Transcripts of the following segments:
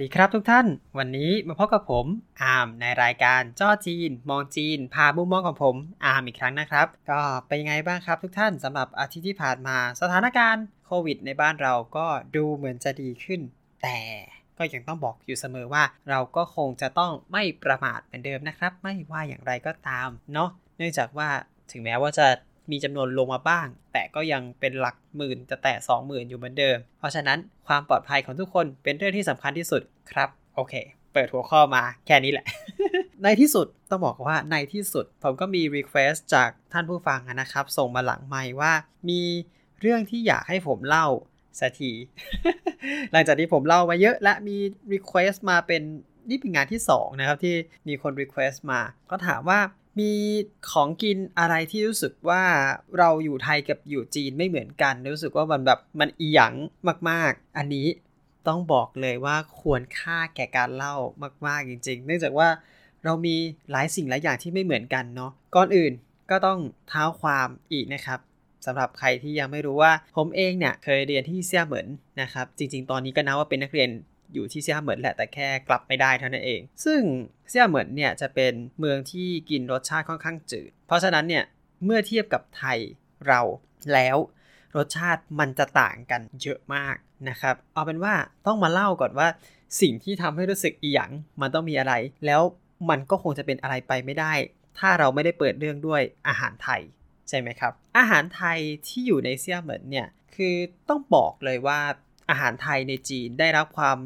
ดีครับทุกท่าน วันนี้มาพบกับผมอาร์มในรายการจ้อจีน มองจีน พามุมมองของผมอาร์มอีกครั้งนะครับ ก็เป็นยังไงบ้างครับทุกท่านสำหรับอาทิตย์ที่ผ่านมาสถานการณ์โควิด ในบ้านเราก็ดูเหมือนจะดีขึ้น แต่ก็ยังต้องบอกอยู่เสมอว่า เราก็คงจะต้องไม่ประมาทเหมือนเดิมนะครับ ไม่ว่าอย่างไรก็ตามเนาะเนื่องจากว่าถึงแม้ว่าจะ มีจำนวนลงมาบ้าง แต่ก็ยังเป็นหลักหมื่นจะแตะ20,000 อยู่เหมือนเดิม เพราะฉะนั้นความปลอดภัยของทุกคนเป็นเรื่องที่สำคัญที่สุดครับ โอเค เปิดหัวข้อมาแค่นี้แหละ ในที่สุดต้องบอกว่าในที่สุด ผมก็มี Request จากท่านผู้ฟังนะครับ ส่งมาหลังไมว่ามีเรื่องที่อยากให้ผมเล่าสักที หลังจากที่ผมเล่ามาเยอะและมี Request มาเป็นนี่เป็นงานที่2นะครับที่มีคน Request มา ก็ถามว่า มีของกินอะไรที่รู้สึกว่าเราอยู่ไทยกับอยู่จีนไม่เหมือนกัน รู้สึกว่ามันแบบมันอีหยังมาก ๆ อันนี้ต้องบอกเลยว่าควรค่าแก่การเล่ามาก ๆ จริง ๆ เนื่องจากว่าเรามีหลายสิ่งหลายอย่างที่ไม่เหมือนกันเนาะก่อนอื่นก็ต้องเท้าความอีกนะครับสำหรับใครที่ยังไม่รู้ว่าผมเองเนี่ยเคยเรียนที่เซี่ยเหมินนะครับ จริง ๆ ตอนนี้ก็นับว่าเป็นนักเรียน อยู่ที่เซียเหมินแหละแต่แค่กลับไม่ได้เท่านั้นเอง ซึ่งเซียเหมินเนี่ยจะเป็นเมืองที่กินรสชาติค่อนข้างจืด เพราะฉะนั้นเนี่ยเมื่อเทียบกับไทยเราแล้วรสชาติมันจะต่างกันเยอะมากนะครับ เอาเป็นว่าต้องมาเล่าก่อนว่า สิ่งที่ทำให้รู้สึกอีหยังมันต้องมีอะไร แล้วมันก็คงจะเป็นอะไรไปไม่ได้ ถ้าเราไม่ได้เปิดเรื่องด้วยอาหารไทยใช่ไหมครับ อาหารไทยที่อยู่ในเซียเหมินเนี่ยคือต้องบอกเลยว่า อาหารไทยในจีนได้รับความ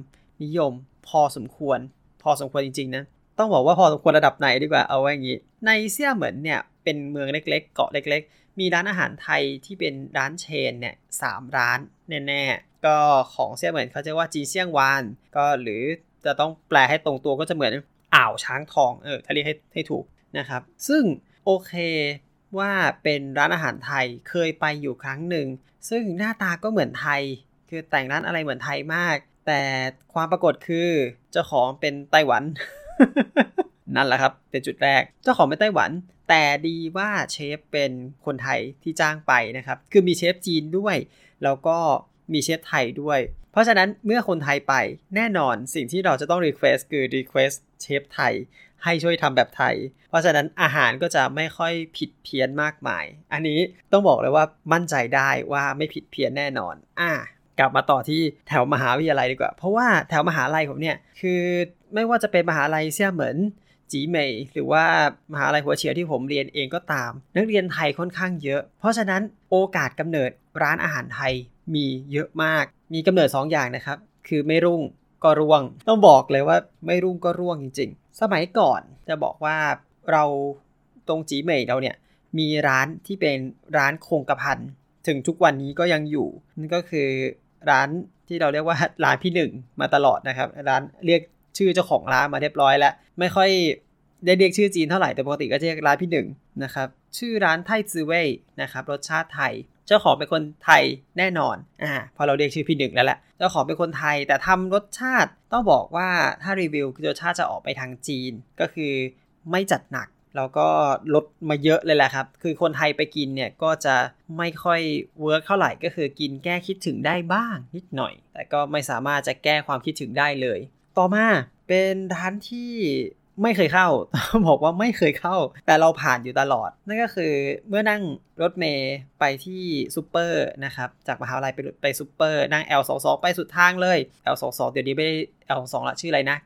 นิยมพอสมควร พอสมควรจริงๆนะต้องบอกว่าพอสมควรระดับไหนดีกว่าเอาไว้อย่างนี้ ในเซี่ยเหมินเนี่ยเป็นเมืองเล็กๆ เกาะเล็ก ๆ มีร้านอาหารไทยที่เป็นร้านเชนเนี่ยสามร้านแน่ๆก็ของเซี่ยเหมินเขาจะว่าจีเซียงวานก็หรือจะต้องแปลให้ตรงตัวก็จะเหมือนอ่าวช้างทองเออถ้าเรียกให้ให้ถูกนะครับ ซึ่งโอเคว่าเป็นร้านอาหารไทยเคยไปอยู่ครั้งหนึ่ง ซึ่งหน้าตาก็เหมือนไทย คือแต่งร้านอะไรเหมือนไทยมาก แต่ความปรากฏคือเจ้าของเป็นไต้หวัน นั่นแหละครับ เป็นจุดแรก เจ้าของเป็นไต้หวัน แต่ดีว่าเชฟเป็นคนไทยที่จ้างไปนะครับ คือมีเชฟจีนด้วย แล้วก็มีเชฟไทยด้วย เพราะฉะนั้นเมื่อคนไทยไปแน่นอนสิ่งที่เราจะต้อง request คือ request เชฟไทยให้ช่วยทำแบบไทย เพราะฉะนั้นอาหารก็จะไม่ค่อยผิดเพี้ยนมากมาย อันนี้ต้องบอกเลยว่ามั่นใจได้ว่าไม่ผิดเพี้ยนแน่นอน อะ กลับมาต่อที่แถวมหาวิทยาลัยดีกว่า เพราะว่าแถวมหาลัยผมเนี่ยคือไม่ว่าจะเป็นมหาลัยเซี่ยเหมินจีเมยหรือว่ามหาลัยหัวเฉียวที่ผมเรียนเองก็ตาม นักเรียนไทยค่อนข้างเยอะ เพราะฉะนั้นโอกาสกำเนิดร้านอาหารไทยมีเยอะมาก มีกำเนิด 2ออย่างนะครับ คือไม่รุ่งก็ร่วง ต้องบอกเลยว่าไม่รุ่งก็ร่วงจริง ๆ สมัยก่อนจะบอกว่าเราตรงจีเมยเราเนี่ยมีร้านที่เป็นร้านคงกระพันถึงทุกวันนี้ก็ยังอยู่นั่นก็คือ ร้านที่เราเรียกว่าร้านพี่หนึ่งมาตลอดนะครับ ร้านเรียกชื่อเจ้าของร้านมาเรียบร้อยแล้ว ไม่ค่อยได้เรียกชื่อจีนเท่าไหร่แต่ปกติก็จะเรียกร้านพี่หนึ่งนะครับ ชื่อร้านไทจือเว่ยนะครับรสชาติไทย เจ้าของเป็นคนไทยแน่นอนอ่าพอเราเรียกชื่อพี่หนึ่งแล้วแหละเจ้าของเป็นคนไทยแต่ทำรสชาติต้องบอกว่าถ้ารีวิวรสชาติจะออกไปทางจีนก็คือไม่จัดหนัก แล้วก็ลดมาเยอะเลยแหละครับ คือคนไทยไปกินเนี่ยก็จะไม่ค่อย work เท่าไหร่ก็คือกินแก้คิดถึงได้บ้างนิดหน่อย แต่ก็ไม่สามารถจะแก้ความคิดถึงได้เลย ต่อมาเป็นร้านที่ไม่เคยเข้า บอกว่าไม่เคยเข้า แต่เราผ่านอยู่ตลอด นั่นก็คือเมื่อนั่งรถเมล์ไปที่ซูเปอร์นะครับ จากมหาวิทยาลัยไปไปซูเปอร์นั่ง L22 ไปสุดทางเลย L22 เดี๋ยวนี้ไม่ได้ L22 ละชื่ออะไรนะ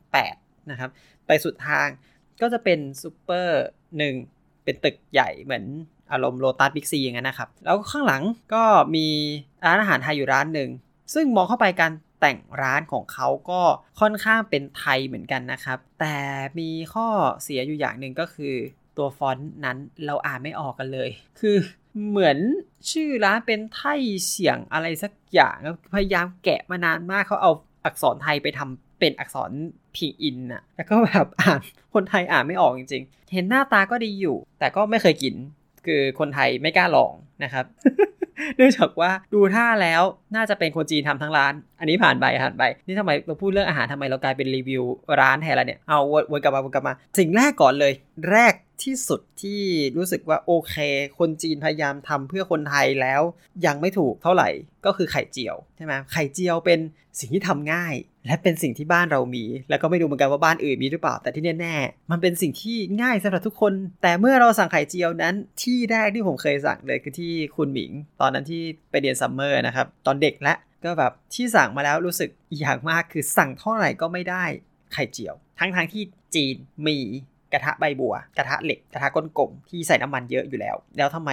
928 นะครับ ไปสุดทาง ก็จะเป็นซูเปอร์หนึ่งเป็นตึกใหญ่เหมือนอารมณ์โลตัสบิ๊กซีอย่างนั้นนะครับ แล้วข้างหลังก็มีร้านอาหารไทยอยู่ร้านหนึ่ง ซึ่งมองเข้าไปการแต่งร้านของเขาก็ค่อนข้างเป็นไทยเหมือนกันนะครับ แต่มีข้อเสียอยู่อย่างหนึ่งก็คือตัวฟอนต์นั้นเราอ่านไม่ออกกันเลย คือเหมือนชื่อร้านเป็นไทยเสียงอะไรสักอย่าง พยายามแกะมานานมากเขาเอาอักษรไทยไปทำ เป็นอักษรพิงอินอะแล้วก็แบบอ่านคนไทยอ่านไม่ออกจริง ๆ เห็นหน้าตาก็ดีอยู่ แต่ก็ไม่เคยกิน คือคนไทยไม่กล้าลองนะครับ เนื่องจากว่าดูท่าแล้วน่าจะเป็นคนจีนทำทั้งร้าน อันนี้ผ่านไปผ่านไป นี่ทำไมเราพูดเรื่องอาหารทำไมเรากลายเป็นรีวิวร้านแทนละเนี่ย เอาวนกลับมาวนกลับมา สิ่งแรกก่อนเลย แรกที่สุดที่รู้สึกว่าโอเค คนจีนพยายามทำเพื่อคนไทยแล้วยังไม่ถูกเท่าไหร่ก็คือไข่เจียวใช่ไหมไข่เจียวเป็นสิ่งที่ทำง่าย และเป็นสิ่งที่บ้านเรามี แล้วก็ไม่รู้เหมือนกันว่าบ้านอื่นมีหรือเปล่าแต่ที่แน่ๆมันเป็นสิ่งที่ง่ายสำหรับทุกคน แต่เมื่อเราสั่งไข่เจียวนั้นที่แรกที่ผมเคยสั่งเลยคือที่คุนหมิง ตอนนั้นที่ไปเรียน summer นะครับตอนเด็กและก็แบบที่สั่งมาแล้วรู้สึกอิหยังมากคือสั่งเท่าไหร่ก็ไม่ได้ไข่เจียว ทั้งๆทที่จีนมี กระทะใบบัว กระทะเหล็ก กระทะก้นกลมที่ใส่น้ำมันเยอะอยู่แล้ว แล้วทำไม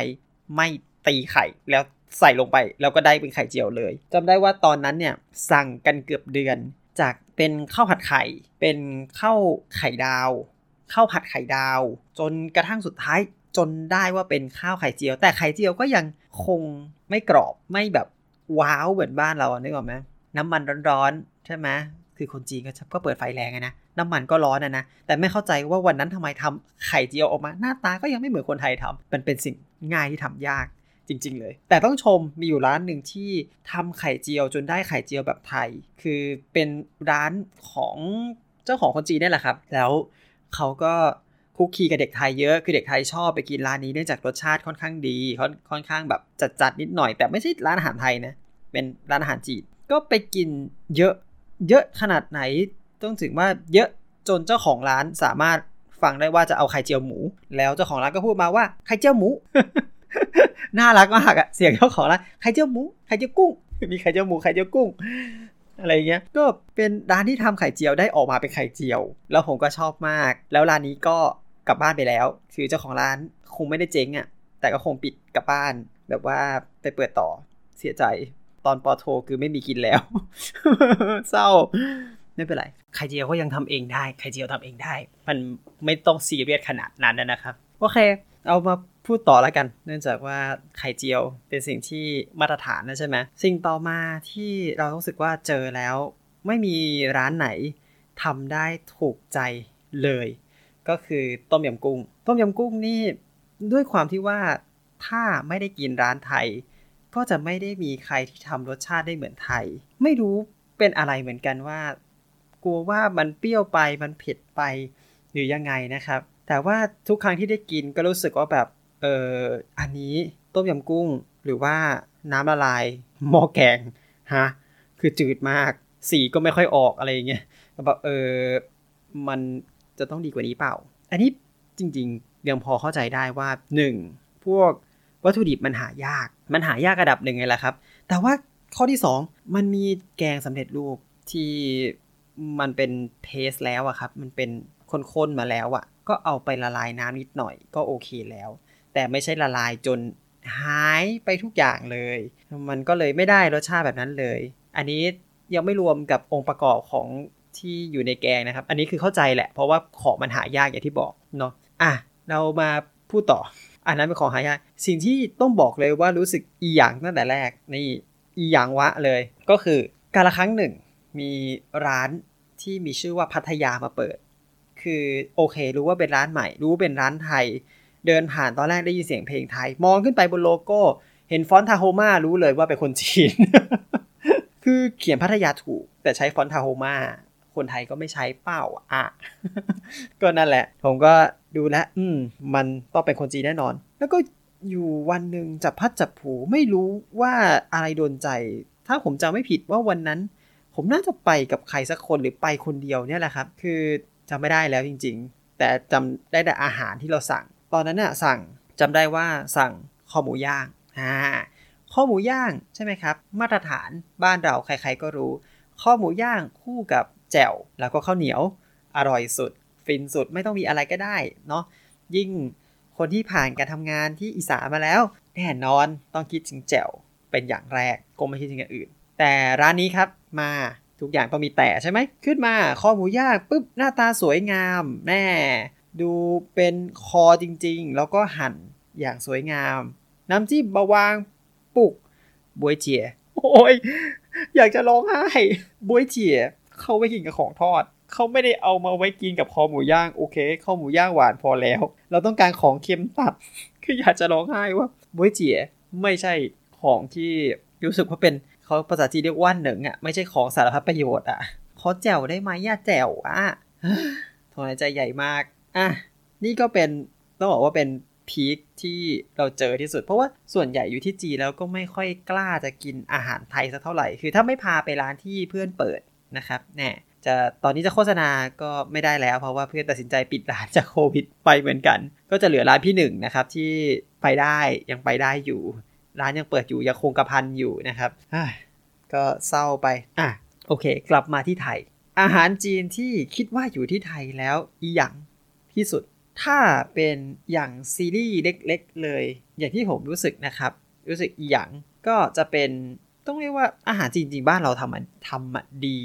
ไม่ตีไข่แล้วใส่ลงไป แล้วก็ได้เป็นไข่เจียวเลยจำได้ว่าตอนนั้นเนี่ยสั่งกันเกือบเดือน จากเป็นข้าวผัดไข่ เป็นข้าวไข่ดาวข้าวผัดไข่ดาว จนกระทั่งสุดท้ายจนได้ว่าเป็นข้าวไข่เจียว แต่ไข่เจียวก็ยังคงไม่กรอบไม่แบบว้าวเหมือนบ้านเรานึกออกไหมน้ำมันร้อนๆใช่ไหม คือคนจีนก็ก็เปิดไฟแรงนะน้ำมันก็ร้อนนะนะแต่ไม่เข้าใจว่าวันนั้นทำไมทำไข่เจียวออกมา หน้าตาก็ยังไม่เหมือนคนไทยทำมันเป็นสิ่งง่ายที่ทำยากจริง ๆ เลย แต่ต้องชมมีอยู่ร้านหนึ่งที่ทำไข่เจียวจนได้ไข่เจียวแบบไทย คือเป็นร้านของเจ้าของคนจีนนี่แหละครับ แล้วเขาก็คุกคีกับเด็กไทยเยอะ คือเด็กไทยชอบไปกินร้านนี้เนื่องจากรสชาติค่อนข้างดี ค่อนค่อนข้างแบบจัดๆนิดหน่อย แต่ไม่ใช่ร้านอาหารไทยนะ เป็นร้านอาหารจีน ก็ไปกินเยอะ เยอะขนาดไหนต้องถึงว่าเยอะจนเจ้าของร้านสามารถฟังได้ว่าจะเอาไข่เจียวหมู แล้วเจ้าของร้านก็พูดมาว่าไข่เจียวหมู น่ารักมากอะเสียงเจ้าของร้านไข่เจียวหมูไข่เจียวกุ้ง มีไข่เจียวหมูไข่เจียวกุ้ง อะไรเงี้ย ก็เป็นร้านที่ทำไข่เจียวได้ออกมาเป็นไข่เจียว แล้วผมก็ชอบมาก แล้วร้านนี้ก็กลับบ้านไปแล้ว คือเจ้าของร้านคงไม่ได้เจ๊งอะ่ะแต่ก็คงปิดกลับบ้าน แบบว่าไปเปิดต่อเสียใจ ตอนปอโทคือไม่มีกินแล้ว เศร้า ไม่เป็นไร ไข่เจียวก็ยังทำเองได้ ไข่เจียวทำเองได้ มันไม่ต้องซีเรียสขนาดนั้นนะครับ โอเค เอามาพูดต่อแล้วกัน เนื่องจากว่าไข่เจียวเป็นสิ่งที่มาตรฐานนะใช่ไหม สิ่งต่อมาที่เรารู้สึกว่าเจอแล้ว ไม่มีร้านไหนทำได้ถูกใจเลย ก็คือต้มยำกุ้ง ต้มยำกุ้งนี่ด้วยความที่ว่าถ้าไม่ได้กินร้านไทย ก็จะไม่ได้มีใครที่ทำรสชาติได้เหมือนไทย ไม่รู้เป็นอะไรเหมือนกันว่า กลัวว่ามันเปรี้ยวไปมันเผ็ดไปหรือยังไงนะครับ แต่ว่าทุกครั้งที่ได้กินก็รู้สึกว่าแบบเอออันนี้ต้มยำกุ้งหรือว่าน้ำละลายหม้อแกงฮะคือจืดมาก สีก็ไม่ค่อยออกอะไรอย่างเงี้ยแบบเออมันจะต้องดีกว่านี้เปล่า อันนี้จริงๆยังพอเข้าใจได้ว่า 1. พวกวัตถุดิบมันหายาก มันหายากระดับหนึ่งไงล่ะครับ แต่ว่าข้อที่ 2 มันมีแกงสำเร็จรูปที่มันเป็นเพสแล้วอะครับ มันเป็นข้นๆมาแล้วอะก็เอาไปละลายน้ำนิดหน่อยก็โอเคแล้ว แต่ไม่ใช่ละลายจนหายไปทุกอย่างเลย มันก็เลยไม่ได้รสชาติแบบนั้นเลย อันนี้ยังไม่รวมกับองค์ประกอบของที่อยู่ในแกงนะครับ อันนี้คือเข้าใจแหละ เพราะว่าของมันหายากอย่างที่บอกเนาะอะเรามาพูดต่อ อันนั้นเป็นของหายากสิ่งที่ต้องบอกเลยว่ารู้สึกอีหยังตั้งแต่แรกนี่อีหยังวะเลย ก็คือการละครั้งหนึ่งมีร้านที่มีชื่อว่าพัทยามาเปิด คือโอเค รู้ว่าเป็นร้านใหม่ รู้เป็นร้านไทย เดินผ่านตอนแรกได้ยินเสียงเพลงไทย มองขึ้นไปบนโลโก้ เห็นฟอนต์ Tahoma รู้เลยว่าเป็นคนจีน คือเขียนพัทยาถูก แต่ใช้ฟอนต์ Tahoma คนไทยก็ไม่ใช้เปล่าอะ ก็นั่นแหละ ผมก็ดูแล้วอืม มันต้องเป็นคนจีนแน่นอน แล้วก็อยู่วันหนึ่งจับพลัดจับผลูไม่รู้ว่าอะไรโดนใจ ถ้าผมจำไม่ผิดว่าวันนั้น ผมน่าจะไปกับใครสักคนหรือไปคนเดียวเนี่ยแหละครับ คือจำไม่ได้แล้วจริง ๆ แต่จำได้แต่อาหารที่เราสั่ง ตอนนั้นน่ะสั่งจำได้ว่าสั่งข้อหมูย่างอ่าข้อหมูย่างใช่ไหมครับ มาตรฐานบ้านเราใครๆก็รู้ ข้อหมูย่างคู่กับ แจ่วแล้วก็ข้าวเหนียวอร่อยสุด ฟินสุดไม่ต้องมีอะไรก็ได้เนาะยิ่งคนที่ผ่านการทำงานที่อีสานมาแล้ว แน่นอนต้องคิดถึงแจ่วเป็นอย่างแรกก็ไม่คิดถึงอย่างอื่น แต่ร้านนี้ครับมาทุกอย่างต้องมีแต่ใช่ไหม ขึ้นมาคอหมูย่างปุ๊บหน้าตาสวยงามแน่ดูเป็นคอจริงๆ แล้วก็หั่นอย่างสวยงาม น้ำจิ้มบาวางปุกบวยเจีย โอ้ยอยากจะร้องไห้บวยเจีย เขาไว้กินกับของทอด เขาไม่ได้เอามาไว้กินกับคอหมูย่างโอเคข้อหมูย่างหวานพอแล้ว เราต้องการของเค็มตัด คืออยากจะร้องไห้ว่าบวยเจี๋ยไม่ใช่ของที่รู้สึกว่าเป็นเขาภาษาจีนเรียกว่าเหนิงอะไม่ใช่ของสารพัดประโยชน์อะขอแจวได้ไหมย่าแจวอะถอนใจใหญ่มากอะนี่ก็เป็นต้องบอกว่าเป็นพีคที่เราเจอที่สุด เพราะว่าส่วนใหญ่อยู่ที่จีแล้วก็ไม่ค่อยกล้าจะกินอาหารไทยสักเท่าไหร่ คือถ้าไม่พาไปร้านที่เพื่อนเปิด นะครับแน่จะตอนนี้จะโฆษณาก็ไม่ได้แล้ว เพราะว่าเพื่อนตัดสินใจปิดร้านจากโควิดไปเหมือนกัน ก็จะเหลือร้านพี่หนึ่งนะครับที่ไปได้ยังไปได้อยู่ ร้านยังเปิดอยู่ยังคงกระพันอยู่นะครับก็เศร้าไปอะโอเค กลับมาที่ไทย อาหารจีนที่คิดว่าอยู่ที่ไทยแล้วอีหยังที่สุด ถ้าเป็นอย่างซีรีส์เล็กๆเลย อย่างที่ผมรู้สึกนะครับ รู้สึกอีหย่างก็จะเป็น ต้องเรียกว่าอาหารจริงๆบ้านเราทำมันทำดี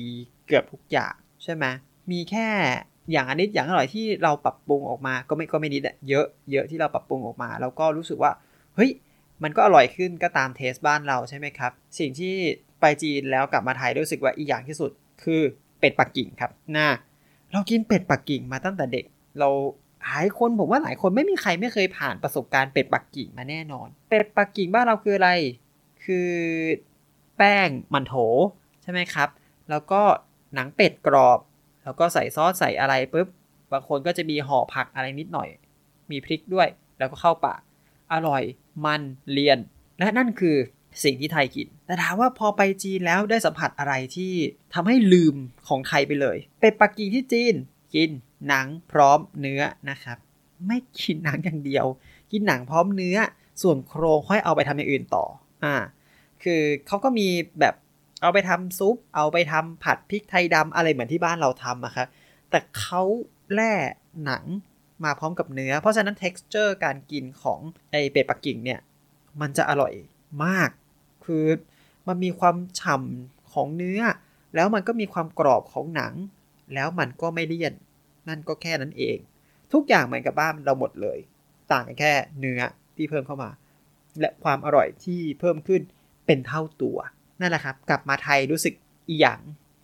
เกือบทุกอย่างใช่ไหมมีแค่อย่างอันนี้อย่างอร่อยที่เราปรับปรุงออกมาก็ไม่ก็ไม่นิดเยอะเยอะที่เราปรับปรุงออกมา แล้วก็รู้สึกว่าเฮ้ยมันก็อร่อยขึ้นก็ตามเทสบ้านเราใช่ไหมครับ สิ่งที่ไปจีนแล้วกลับมาไทยรู้สึกว่าอีกอย่างที่สุดคือเป็ดปักกิ่งครับน่าเรากินเป็ดปักกิ่งมาตั้งแต่เด็ก เราหลายคนผมว่าหลายคนไม่มีใครไม่เคยผ่านประสบการณ์เป็ดปักกิ่งมาแน่นอน เป็ดปักกิ่งบ้านเราคืออะไร คือ ป้งมันโถใช่ไหมครับ แล้วก็หนังเป็ดกรอบ แล้วก็ใส่ซอสใส่อะไรปุ๊บบางคนก็จะมีห่อผักอะไรนิดหน่อย มีพริกด้วย แล้วก็เข้าปาก อร่อย มัน เลียน และนั่นคือสิ่งที่ไทยกิน แต่ถามว่าพอไปจีนแล้วได้สัมผัสอะไรที่ทำให้ลืมของไทยไปเลยเป็ดปักกิ่งที่จีน กินหนังพร้อมเนื้อนะครับ ไม่กินหนังอย่างเดียว กินหนังพร้อมเนื้อ ส่วนโครงค่อยเอาไปทำอย่างอื่นต่อ อ่า คือเขาก็มีแบบเอาไปทำซุป เอาไปทำผัดพริกไทยดำอะไรเหมือนที่บ้านเราทำอะครับแต่เขาแล่หนังมาพร้อมกับเนื้อ เพราะฉะนั้น texture การกินของไอเป็ดปักกิ่งเนี่ย มันจะอร่อยมาก คือมันมีความฉ่ำของเนื้อ แล้วมันก็มีความกรอบของหนัง แล้วมันก็ไม่เลี่ยน นั่นก็แค่นั้นเอง ทุกอย่างเหมือนกับบ้านเราหมดเลย ต่างกันแค่เนื้อที่เพิ่มเข้ามา และความอร่อยที่เพิ่มขึ้น เป็นเท่าตัวนั่นแหละครับ กลับมาไทยรู้สึกอิหยัง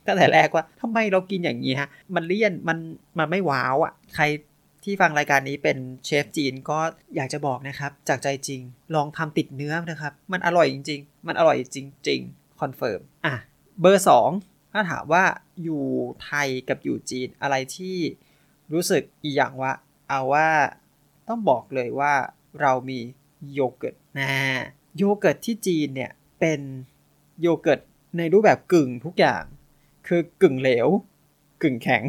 ตั้งแต่แรกว่าทำไมเรากินอย่างนี้ฮะมันเลี่ยนมันมันไม่ wow อะ่ะใครที่ฟังรายการนี้เป็นเชฟจีนก็อยากจะบอกนะครับ จากใจจริงลองทำติดเนื้อนะครับ มันอร่อยจริง ๆ มันอร่อยจริงๆ confirm อะเบอร์ 2 ถ้าถามว่าอยู่ไทยกับอยู่จีนอะไรที่รู้สึกอีกอย่างว่า เอาว่าต้องบอกเลยว่าเรามีโยเกิร์ตนะโยเกิร์ตที่จีนเนี่ย เป็นโยเกิร์ตในรูปแบบกึ่งทุกอย่าง คือกึ่งเหลว กึ่งแข็ง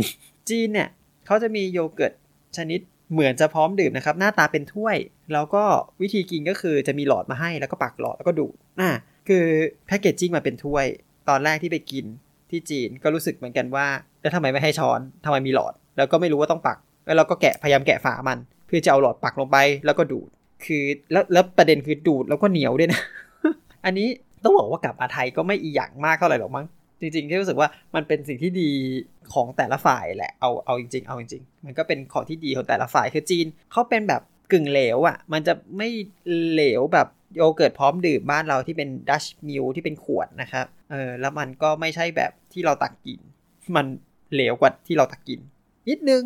จีนเนี่ยเขาจะมีโยเกิร์ตชนิดเหมือนจะพร้อมดื่มนะครับ หน้าตาเป็นถ้วย แล้วก็วิธีกินก็คือจะมีหลอดมาให้แล้วก็ปักหลอดแล้วก็ดูดอ่าคือแพคเกจจิ้งมาเป็นถ้วย ตอนแรกที่ไปกินที่จีนก็รู้สึกเหมือนกันว่าแล้วทำไมไม่ให้ช้อนทำไมมีหลอด แล้วก็ไม่รู้ว่าต้องปัก แล้วเราก็แกะพยายามแกะฝามัน เพื่อจะเอาหลอดปักลงไปแล้วก็ดูด คือแล้วแล้วประเด็นคือดูดแล้วก็เหนียวด้วยนะ อันนี้ต้องบอกว่ากลับมาไทยก็ไม่อีหยังมากเท่าไหร่หรอกมั้งจริงๆที่รู้สึกว่ามันเป็นสิ่งที่ดีของแต่ละฝ่ายแหละเอาเอาจริงๆเอาจริงๆ มันก็เป็นของที่ดีของแต่ละฝ่ายคือจีนเขาเป็นแบบกึ่งเหลวอะ่ะ มันจะไม่เหลวแบบโยเกิร์ตพร้อมดื่มบ้านเราที่เป็น Dutch Mill ที่เป็นขวดนะครับเออแล้วมันก็ไม่ใช่แบบที่เราตักกิน มันเหลวกว่าที่เราตักกิน นิดนึง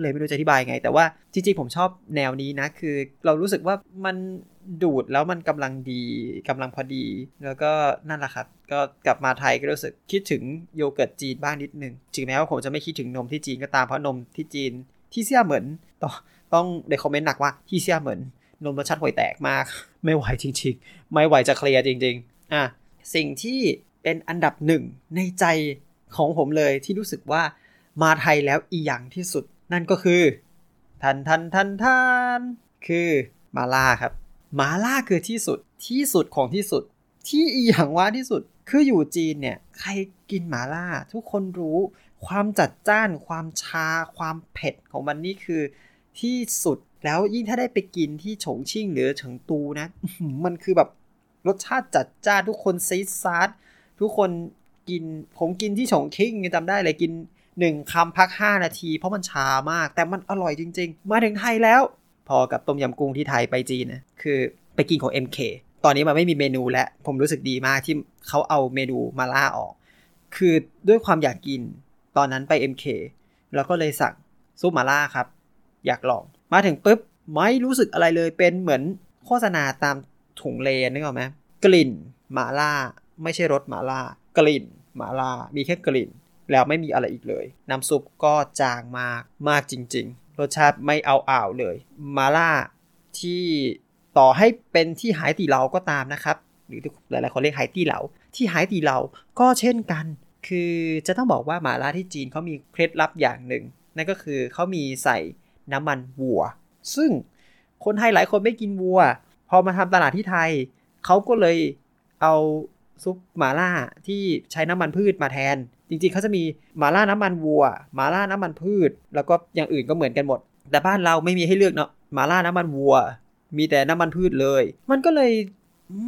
เลยไม่รู้จะอธิบายไง แต่ว่าจริงๆผมชอบแนวนี้นะ คือเรารู้สึกว่ามัน ดูดแล้วมันกำลังดีกำลังพอดี แล้วก็นั่นแหละครับ ก็กลับมาไทยก็รู้สึกคิดถึงโยเกิร์ตจีนบ้างนิดนึงถึงแม้ว่าผมจะไม่คิดถึงนมที่จีนก็ตามเพราะนมที่จีนที่เสียเหมือนต้องต้องในคอมเมนต์หนักว่าที่เสียเหมือนนมรสชาติห่วยแตกมาก ไม่ไหวจริง ๆ ไม่ไหวจะเคลียร์จริง ๆ อะสิ่งที่เป็นอันดับหนึ่งในใจของผมเลยที่รู้สึกว่ามาไทยแล้วอีหยังที่สุด นั่นก็คือ ทันทันทันทันคือมาล่าครับ หมาล่าคือที่สุดที่สุดของที่สุด ที่อีหยังว่าที่สุด คืออยู่จีนเนี่ย ใครกินหมาล่า ทุกคนรู้ความจัดจ้าน ความชา ความเผ็ดของมันนี่คือที่สุดแล้วยิ่งถ้าได้ไปกินที่ฉงชิ่งหรือเฉิงตูนะ มันคือแบบรสชาติจัดจ้านทุกคนซี้ดซ้าดทุกคนกินผมกินที่ฉงชิ่งจำได้เลยกินหนึ่งคำพัก 5 นาที เพราะมันชามาก แต่มันอร่อยจริง ๆ มาถึงไทยแล้ว พอกับต้มยำกุ้งที่ไทยไปจีนนะคือไปกินของ MK ตอนนี้มันไม่มีเมนูแล้ว ผมรู้สึกดีมากที่เขาเอาเมนูมาล่าออก คือด้วยความอยากกินตอนนั้นไป MK แล้วก็เลยสั่งซุปมาล่าครับ อยากลอง มาถึงปุ๊บไม่รู้สึกอะไรเลยเป็นเหมือนโฆษณาตามถุงเลนนึกออกไหมกลิ่นมาล่า ไม่ใช่รสหมาล่า กลิ่นหมาล่า มีแค่กลิ่น แล้วไม่มีอะไรอีกเลย น้ำซุปก็จางมากมากจริงๆ รสชาติไม่เอาอ่าวเลย มาล่าที่ต่อให้เป็นที่หายตีเหลาก็ตามนะครับ หรือหลายๆคนเรียกหายตีเหลาที่หายตีเหลาก็เช่นกัน คือจะต้องบอกว่ามาล่าที่จีนเขามีเคล็ดลับอย่างหนึ่ง นั่นก็คือเขามีใส่น้ำมันวัว ซึ่งคนไทยหลายคนไม่กินวัว พอมาทำตลาดที่ไทยเขาก็เลยเอาซุปมาล่าที่ใช้น้ำมันพืชมาแทน จริงๆเขาจะมีหมาล่าน้ำมันวัวหมาล่าน้ำมันพืช แล้วก็อย่างอื่นก็เหมือนกันหมด แต่บ้านเราไม่มีให้เลือกเนาะหมาล่าน้ำมันวัว มีแต่น้ำมันพืชเลย มันก็เลย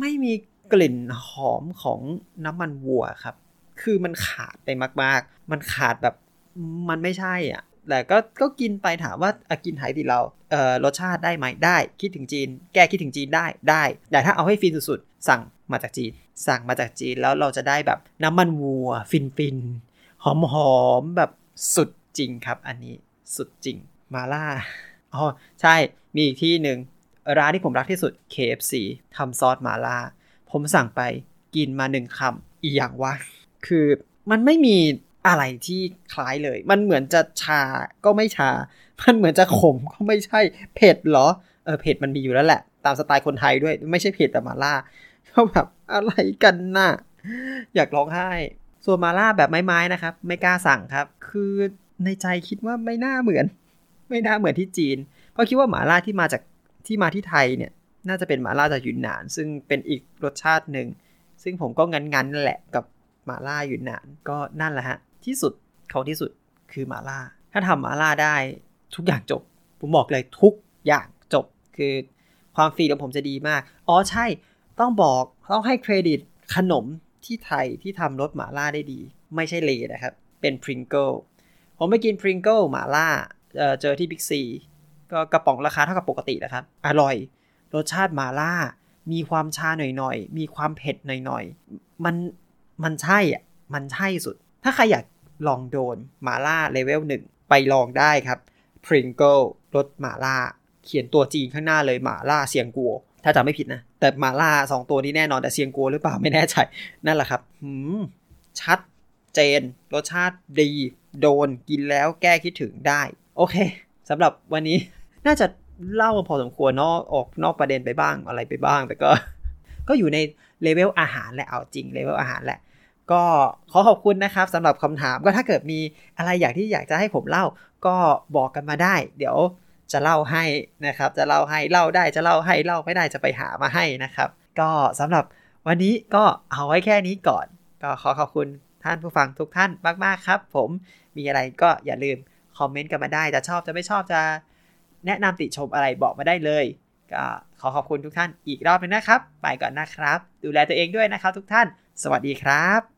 ไม่มีกลิ่นหอมของน้ำมันวัวครับ คือมันขาดไปมาก ๆ มันขาดแบบมันไม่ใช่อะแต่ก็ก็กินไปถามว่าอากินไหตีเราเอ่อรสชาติได้ไหมได้ คิดถึงจีน แก้คิดถึงจีนได้ได้ แต่ถ้าเอาให้ฟินสุดๆ สั่ง มาจากจีน สั่งมาจากจีนแล้วเราจะได้แบบน้ำมันวัว ฟินฟินหอมหอมแบบสุดจริงครับ อันนี้สุดจริงมาล่าอ๋อใช่มีอีกที่หนึ่งร้านที่ผมรักที่สุด KFC ทำซอสมาล่า ผมสั่งไปกินมาหนึ่งคำอีอย่างว่า คือมันไม่มีอะไรที่คล้ายเลย มันเหมือนจะชาก็ไม่ชา มันเหมือนจะขมก็ไม่ใช่ เผ็ดเหรอ เออเผ็ดมันมีอยู่แล้วแหละ ตามสไตล์คนไทยด้วย ไม่ใช่เผ็ดแต่มาล่า ก็แบบอะไรกันน่ะ อยากร้องไห้ ส่วนมาล่าแบบไม้ๆนะครับ ไม่กล้าสั่งครับ คือในใจคิดว่าไม่น่าเหมือน ไม่น่าเหมือนที่จีน เพราะคิดว่าหมาล่าที่มาจากที่มาที่ไทยเนี่ย น่าจะเป็นหมาล่าจากยุนนาน ซึ่งเป็นอีกรสชาติหนึ่ง ซึ่งผมก็งันๆนั่นแหละกับหมาล่ายุนนาน ก็นั่นแหละฮะ ที่สุดของที่สุดคือหมาล่า ถ้าทำหมาล่าได้ทุกอย่างจบ ผมบอกเลยทุกอย่างจบ คือความฟินของผมจะดีมาก อ๋อใช่ ต้องบอกต้องให้เครดิตขนมที่ไทยที่ทำรสหมาล่าได้ดี ไม่ใช่ Lay นะครับ เป็น Pringle ผมไปกิน Pringle หมาล่าเจอที่บิ๊กซีก็กระป๋องราคาเท่ากับปกตินะครับ อร่อย รสชาติหมาล่า มีความชาหน่อยๆ มีความเผ็ดหน่อยๆ มันมันใช่อะ มันใช่สุด ถ้าใครอยากลองโดนหมาล่าเลเวลหนึ่งไปลองได้ครับ Pringle รสหมาล่า เขียนตัวจีนข้างหน้าเลยหมาล่าเซียงกัว ถ้าจำไม่ผิดนะ แต่หมาล่าสองตัวนี้แน่นอนแต่เซียงกัวหรือเปล่าไม่แน่ใจ นั่นแหละครับหืมชัดเจน รสชาติดี โดนกินแล้วแก้คิดถึงได้ โอเคสำหรับวันนี้น่าจะเล่าพอสมควรนอกออกนอกประเด็นไปบ้างอะไรไปบ้าง แต่ก็ ก็อยู่ในเลเวลอาหารแหละเอาจริงเลเวลอาหารแหละ ก็ขอขอบคุณนะครับสำหรับคำถามก็ถ้าเกิดมีอะไรอยากที่อยากจะให้ผมเล่า ก็บอกกันมาได้ เดี๋ยว จะเล่าให้นะครับ จะเล่าให้เล่าได้จะเล่าให้เล่าไม่ได้จะไปหามาให้นะครับ ก็สำหรับวันนี้ก็เอาไว้แค่นี้ก่อน ก็ขอขอบคุณท่านผู้ฟังทุกท่านมากๆครับ ผมมีอะไรก็อย่าลืมคอมเมนต์กันมาได้จะชอบจะไม่ชอบจะแนะนำติชมอะไรบอกมาได้เลย ก็ขอขอบคุณทุกท่านอีกรอบนึงนะครับ ไปก่อนนะครับ ดูแลตัวเองด้วยนะครับทุกท่าน สวัสดีครับ